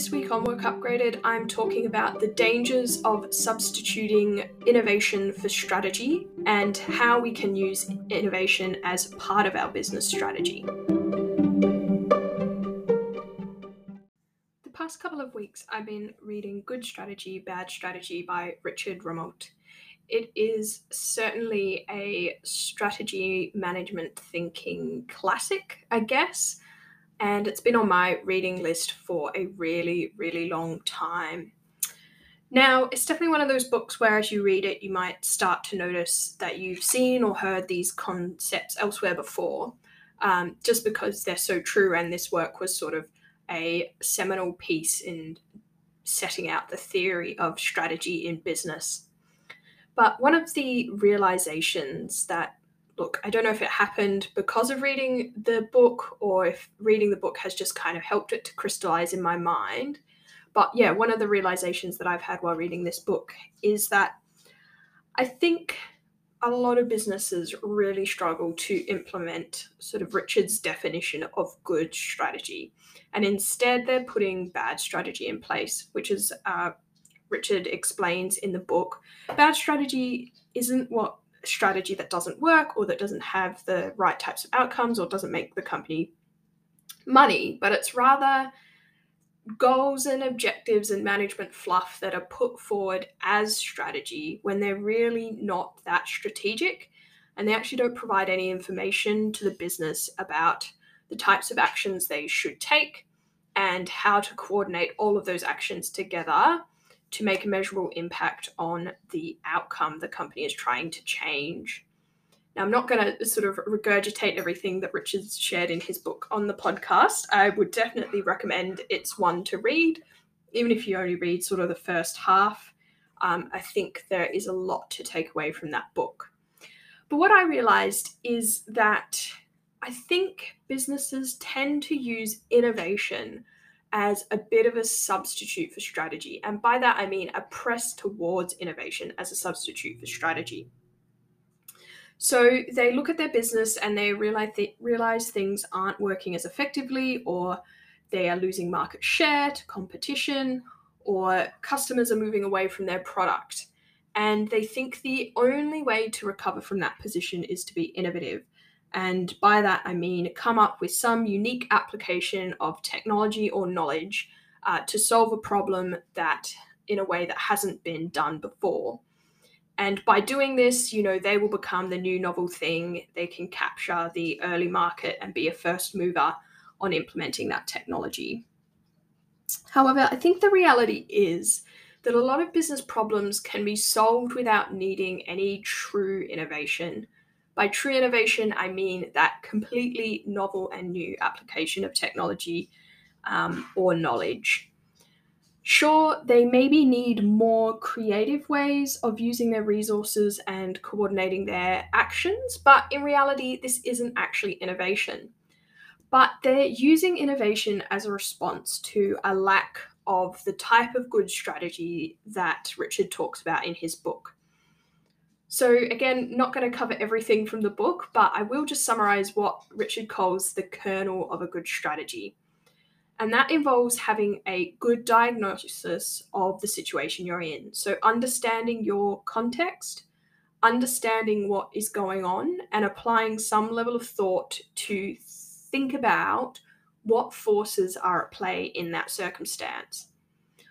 This week on Work Upgraded, I'm talking about the dangers of substituting innovation for strategy and how we can use innovation as part of our business strategy. The past couple of weeks, I've been reading Good Strategy, Bad Strategy by Richard Rumelt. It is certainly a strategy management thinking classic, I guess and it's been on my reading list for a really, really long time. Now, it's definitely one of those books where as you read it, you might start to notice that you've seen or heard these concepts elsewhere before, um, just because they're so true. And this work was sort of a seminal piece in setting out the theory of strategy in business. But one of the realizations that look, I don't know if it happened because of reading the book or if reading the book has just kind of helped it to crystallize in my mind. But yeah, one of the realizations that I've had while reading this book is that I think a lot of businesses really struggle to implement sort of Richard's definition of good strategy. And instead, they're putting bad strategy in place, which is uh, Richard explains in the book. Bad strategy isn't what strategy that doesn't work or that doesn't have the right types of outcomes or doesn't make the company money, but it's rather goals and objectives and management fluff that are put forward as strategy when they're really not that strategic and they actually don't provide any information to the business about the types of actions they should take and how to coordinate all of those actions together to make a measurable impact on the outcome the company is trying to change. Now, I'm not going to sort of regurgitate everything that Richard's shared in his book on the podcast. I would definitely recommend it's one to read, even if you only read sort of the first half. Um, I think there is a lot to take away from that book. But what I realized is that I think businesses tend to use innovation as a bit of a substitute for strategy. And by that, I mean a press towards innovation as a substitute for strategy. So they look at their business and they realize, th- realize things aren't working as effectively, or they are losing market share to competition, or customers are moving away from their product. And they think the only way to recover from that position is to be innovative. And by that, I mean come up with some unique application of technology or knowledge uh, to solve a problem that in a way that hasn't been done before. And by doing this, you know, they will become the new novel thing. They can capture the early market and be a first mover on implementing that technology. However, I think the reality is that a lot of business problems can be solved without needing any true innovation. By true innovation, I mean that completely novel and new application of technology um, or knowledge. Sure, they maybe need more creative ways of using their resources and coordinating their actions, but in reality, this isn't actually innovation. But they're using innovation as a response to a lack of the type of good strategy that Richard talks about in his book. So, again, not going to cover everything from the book, but I will just summarize what Richard calls the kernel of a good strategy. And that involves having a good diagnosis of the situation you're in. So, understanding your context, understanding what is going on, and applying some level of thought to think about what forces are at play in that circumstance.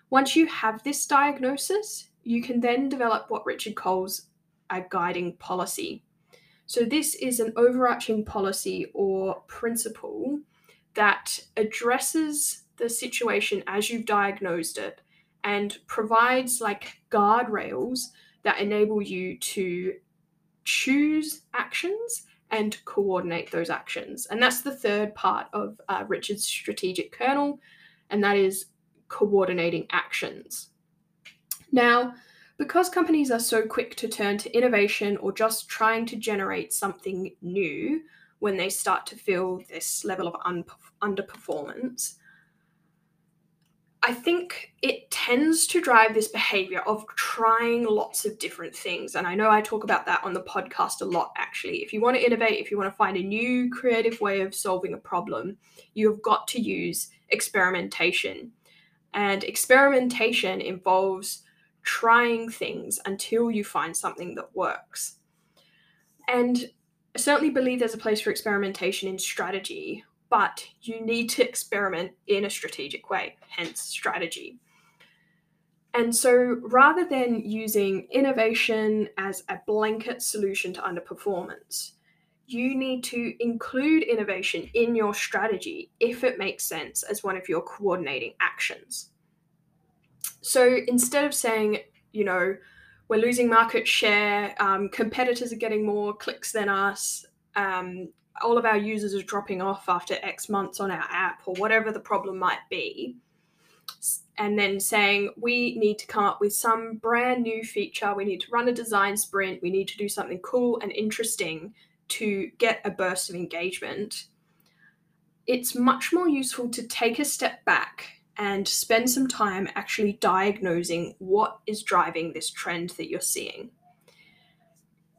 Once you have this diagnosis, you can then develop what Richard calls a guiding policy. So, this is an overarching policy or principle that addresses the situation as you've diagnosed it and provides like guardrails that enable you to choose actions and coordinate those actions. And that's the third part of uh, Richard's strategic kernel, and that is coordinating actions. Now, because companies are so quick to turn to innovation or just trying to generate something new when they start to feel this level of un- underperformance, I think it tends to drive this behavior of trying lots of different things. And I know I talk about that on the podcast a lot, actually. If you want to innovate, if you want to find a new creative way of solving a problem, you've got to use experimentation And experimentation involves trying things until you find something that works. And I certainly believe there's a place for experimentation in strategy, but you need to experiment in a strategic way, hence strategy. And so rather than using innovation as a blanket solution to underperformance, you need to include innovation in your strategy if it makes sense as one of your coordinating actions. So instead of saying, you know, we're losing market share, um, competitors are getting more clicks than us, um, all of our users are dropping off after X months on our app, or whatever the problem might be, and then saying we need to come up with some brand new feature, we need to run a design sprint, we need to do something cool and interesting to get a burst of engagement. It's much more useful to take a step back and spend some time actually diagnosing what is driving this trend that you're seeing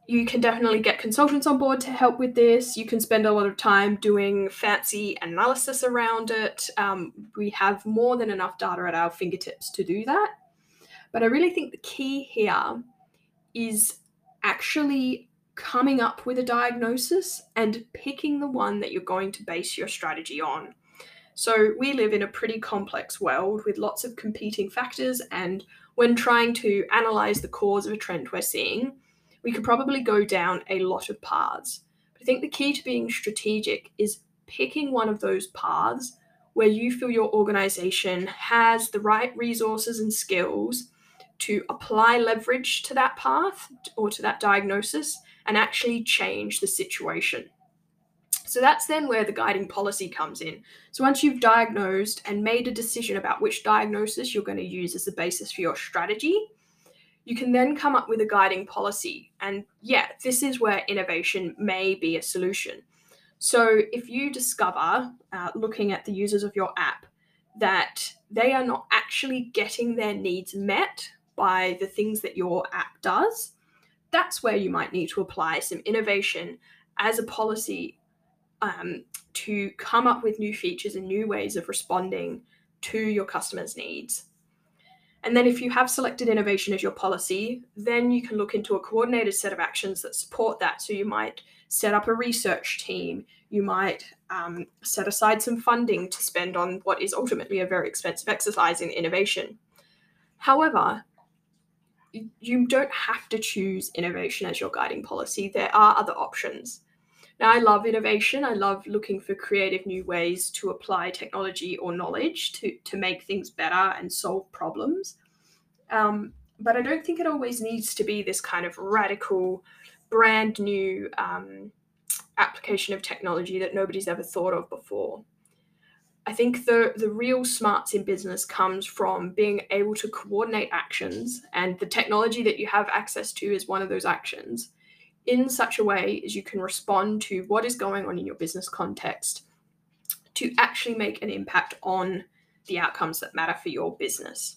you can definitely get consultants on board to help with this. You can spend a lot of time doing fancy analysis around it. Um, we have more than enough data at our fingertips to do that. But I really think the key here is actually coming up with a diagnosis and picking the one that you're going to base your strategy on. So, we live in a pretty complex world with lots of competing factors, and when trying to analyze the cause of a trend we're seeing, we could probably go down a lot of paths. But I think the key to being strategic is picking one of those paths where you feel your organization has the right resources and skills to apply leverage to that path or to that diagnosis and actually change the situation. So that's then where the guiding policy comes in. So once you've diagnosed and made a decision about which diagnosis you're going to use as the basis for your strategy, you can then come up with a guiding policy. And yeah, this is where innovation may be a solution. So if you discover, uh, looking at the users of your app, that they are not actually getting their needs met by the things that your app does, that's where you might need to apply some innovation as a policy um, to come up with new features and new ways of responding to your customers' needs. And then if you have selected innovation as your policy, then you can look into a coordinated set of actions that support that. So you might set up a research team, you might um, set aside some funding to spend on what is ultimately a very expensive exercise in innovation. However, you don't have to choose innovation as your guiding policy. There are other options. Now, I love innovation. I love looking for creative new ways to apply technology or knowledge to, to make things better and solve problems. Um, but I don't think it always needs to be this kind of radical, brand new um, application of technology that nobody's ever thought of before. I think the, the real smarts in business comes from being able to coordinate actions, and the technology that you have access to is one of those actions in such a way as you can respond to what is going on in your business context to actually make an impact on the outcomes that matter for your business.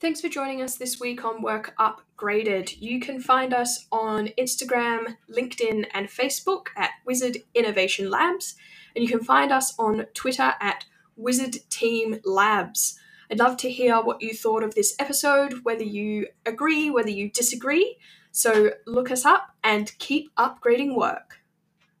Thanks for joining us this week on Work Upgraded. You can find us on Instagram, LinkedIn, and Facebook at Wizard Innovation Labs, and you can find us on Twitter at Wizard Team Labs. I'd love to hear what you thought of this episode, whether you agree, whether you disagree. So look us up and keep upgrading work.